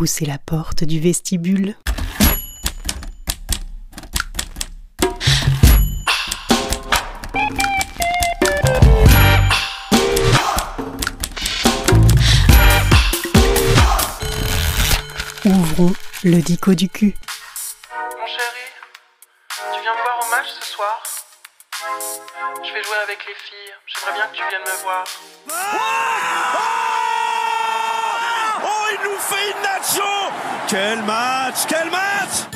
Poussez la porte du vestibule. Ouvrons le dico du cul. Mon chéri, tu viens me voir au match ce soir? Je vais jouer avec les filles. J'aimerais bien que tu viennes me voir il nous fait une nacho Quel match Quel match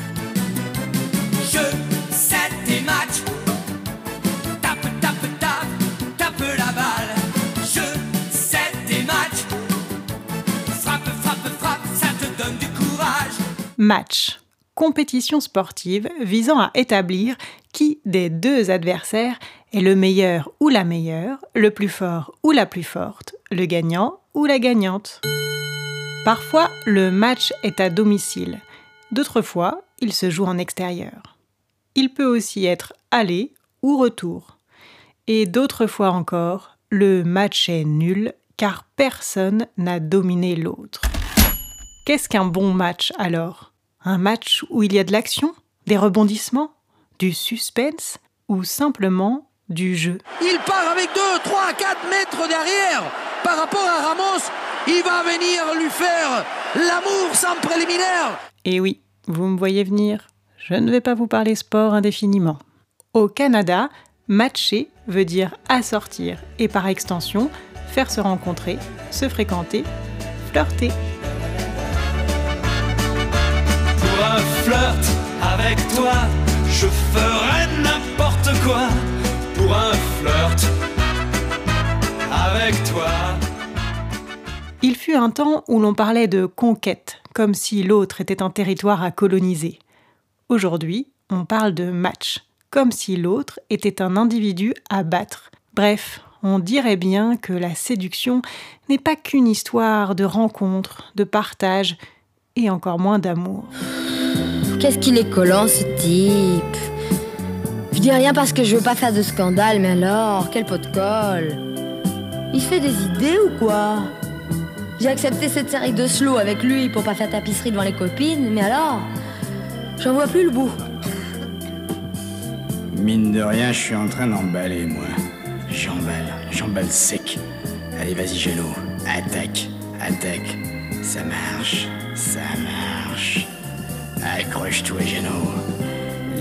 Jeu, 7 et match. Tape, tape, tape, tape la balle. Jeu, 7 et match. Frappe, frappe, frappe, ça te donne du courage. Match. Compétition sportive visant à établir qui des deux adversaires est le meilleur ou la meilleure, le plus fort ou la plus forte, le gagnant ou la gagnante. Parfois, le match est à domicile. D'autres fois, il se joue en extérieur. Il peut aussi être aller ou retour. Et d'autres fois encore, le match est nul car personne n'a dominé l'autre. Qu'est-ce qu'un bon match alors? Un match où il y a de l'action, des rebondissements, du suspense ou simplement du jeu? Il part avec 2, 3, 4 mètres derrière par rapport à Ramos. Il va venir lui faire l'amour sans préliminaire. Et oui, vous me voyez venir, je ne vais pas vous parler sport indéfiniment. Au Canada, matcher veut dire assortir et par extension, faire se rencontrer, se fréquenter, flirter. Pour un flirt avec toi, je ferais n'importe quoi. Pour un flirt avec toi. Il fut un temps où l'on parlait de conquête, comme si l'autre était un territoire à coloniser. Aujourd'hui, on parle de match, comme si l'autre était un individu à battre. Bref, on dirait bien que la séduction n'est pas qu'une histoire de rencontre, de partage et encore moins d'amour. Qu'est-ce qu'il est collant ce type? Je dis rien parce que je veux pas faire de scandale, mais alors, quel pot de colle? Il fait des idées ou quoi? J'ai accepté cette série de slow avec lui pour pas faire tapisserie devant les copines, mais alors J'en vois plus le bout. Mine de rien, je suis en train d'emballer, moi. J'emballe, j'emballe sec. Allez, vas-y, Gélo. Attaque, attaque. Ça marche, ça marche. Accroche-toi, Géno.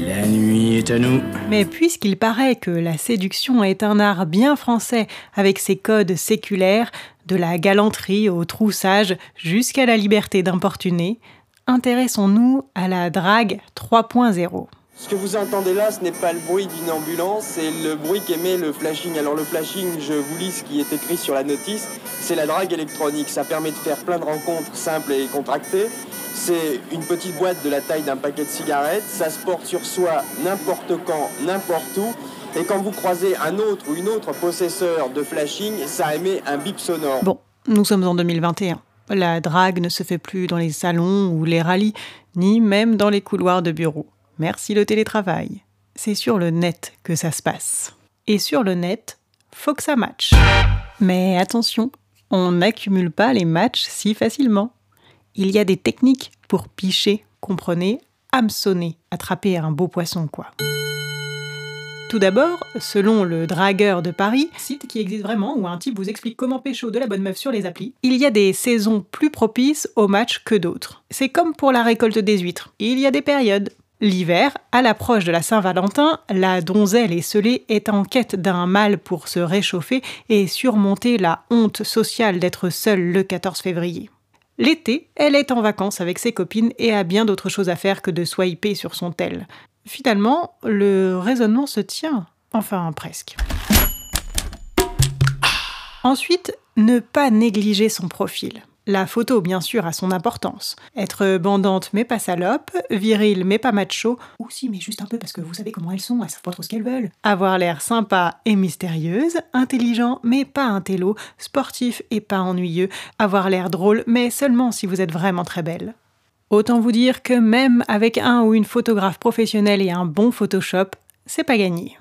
La nuit est à nous. Mais puisqu'il paraît que la séduction est un art bien français avec ses codes séculaires, de la galanterie au troussage jusqu'à la liberté d'importuner, intéressons-nous à la drague 3.0. Ce que vous entendez là, ce n'est pas le bruit d'une ambulance, c'est le bruit qu'émet le flashing. Alors le flashing, je vous lis ce qui est écrit sur la notice, c'est la drague électronique. Ça permet de faire plein de rencontres simples et contractées. C'est une petite boîte de la taille d'un paquet de cigarettes. Ça se porte sur soi n'importe quand, n'importe où. Et quand vous croisez un autre ou une autre possesseur de flashing, ça émet un bip sonore. Bon, nous sommes en 2021. La drague ne se fait plus dans les salons ou les rallyes, ni même dans les couloirs de bureaux. Merci le télétravail. C'est sur le net que ça se passe. Et sur le net, faut que ça matche. Mais attention, on n'accumule pas les matchs si facilement. Il y a des techniques pour picher, comprenez, hameçonner, attraper un beau poisson quoi. Tout d'abord, selon le dragueur de Paris, site qui existe vraiment où un type vous explique comment pécho de la bonne meuf sur les applis, il y a des saisons plus propices au match que d'autres. C'est comme pour la récolte des huîtres. Il y a des périodes. L'hiver, à l'approche de la Saint-Valentin, la donzelle esselée est en quête d'un mâle pour se réchauffer et surmonter la honte sociale d'être seule le 14 février. L'été, elle est en vacances avec ses copines et a bien d'autres choses à faire que de swiper sur son tel. Finalement, le raisonnement se tient. Enfin, presque. Ensuite, ne pas négliger son profil. La photo, bien sûr, a son importance. Être bandante mais pas salope, virile mais pas macho, ou si mais juste un peu parce que vous savez comment elles sont, elles savent pas trop ce qu'elles veulent. Avoir l'air sympa et mystérieuse, intelligent mais pas un télo, sportif et pas ennuyeux, avoir l'air drôle mais seulement si vous êtes vraiment très belle. Autant vous dire que même avec un ou une photographe professionnelle et un bon Photoshop, c'est pas gagné.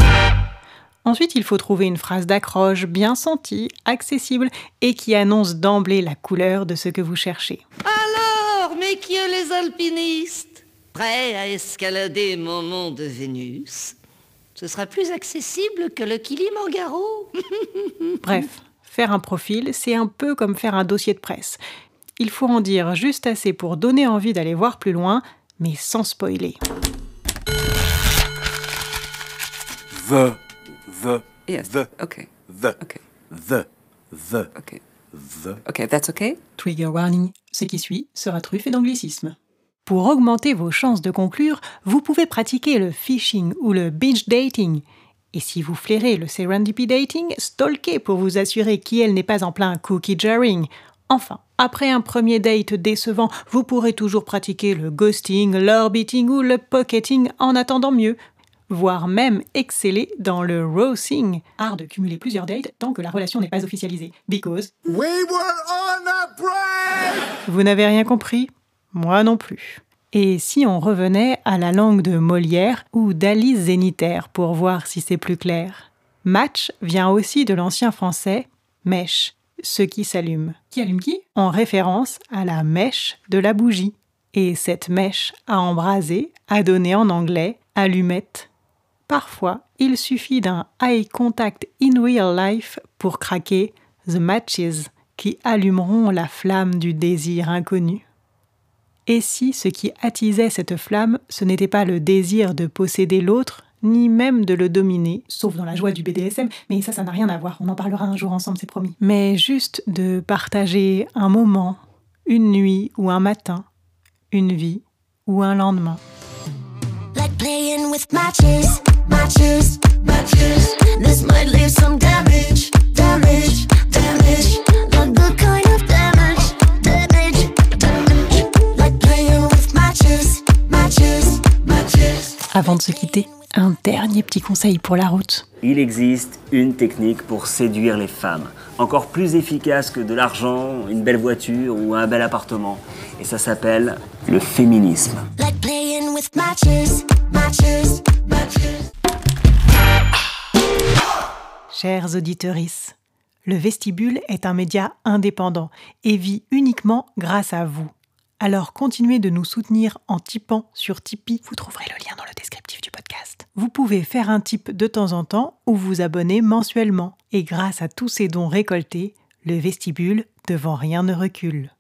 Ensuite, il faut trouver une phrase d'accroche bien sentie, accessible et qui annonce d'emblée la couleur de ce que vous cherchez. Alors, mes alpiniste, prêt à escalader mon mont de Vénus. Ce sera plus accessible que le Kilimangaro. Bref, faire un profil, c'est un peu comme faire un dossier de presse. Il faut en dire juste assez pour donner envie d'aller voir plus loin, mais sans spoiler. The, the, Yes. the, Okay. the, Okay. the, the, Okay. the. Okay, that's okay. Trigger warning, ce qui suit sera truffé d'anglicisme. Pour augmenter vos chances de conclure, vous pouvez pratiquer le phishing ou le binge dating. Et si vous flairez le serendipity dating, stalkez pour vous assurer qu'elle n'est pas en plein cookie jarring. Enfin, après un premier date décevant, vous pourrez toujours pratiquer le ghosting, l'orbiting ou le pocketing en attendant mieux, voire même exceller dans le rosing, art de cumuler plusieurs dates tant que la relation n'est pas officialisée. Because We were on a break! vous n'avez rien compris Moi non plus. Et si on revenait à la langue de Molière ou d'Alice Zénitaire pour voir si c'est plus clair? Match vient aussi de l'ancien français mèche, ce qui s'allume. Qui allume qui? En référence à la mèche de la bougie. Et cette mèche à embraser a donné en anglais allumette. Parfois, il suffit d'un eye contact in real life pour craquer the matches qui allumeront la flamme du désir inconnu. Et si ce qui attisait cette flamme, ce n'était pas le désir de posséder l'autre, ni même de le dominer, sauf dans la joie du BDSM, mais ça, ça n'a rien à voir, on en parlera un jour ensemble, c'est promis. Mais juste de partager un moment, une nuit ou un matin, une vie ou un lendemain. Matches, matches. This might leave some damage, damage, damage. Not the kind of damage, damage, damage. Like playing with matches, matches, matches. Avant de se quitter, un dernier petit conseil pour la route. Il existe une technique pour séduire les femmes, encore plus efficace que de l'argent, une belle voiture ou un bel appartement. Et ça s'appelle le féminisme. Like Chers auditeurs, le vestibule est un média indépendant et vit uniquement grâce à vous. Alors continuez de nous soutenir en tipant sur Tipeee. Vous trouverez le lien dans le descriptif du podcast. Vous pouvez faire un tip de temps en temps ou vous abonner mensuellement. Et grâce à tous ces dons récoltés, le vestibule devant rien ne recule.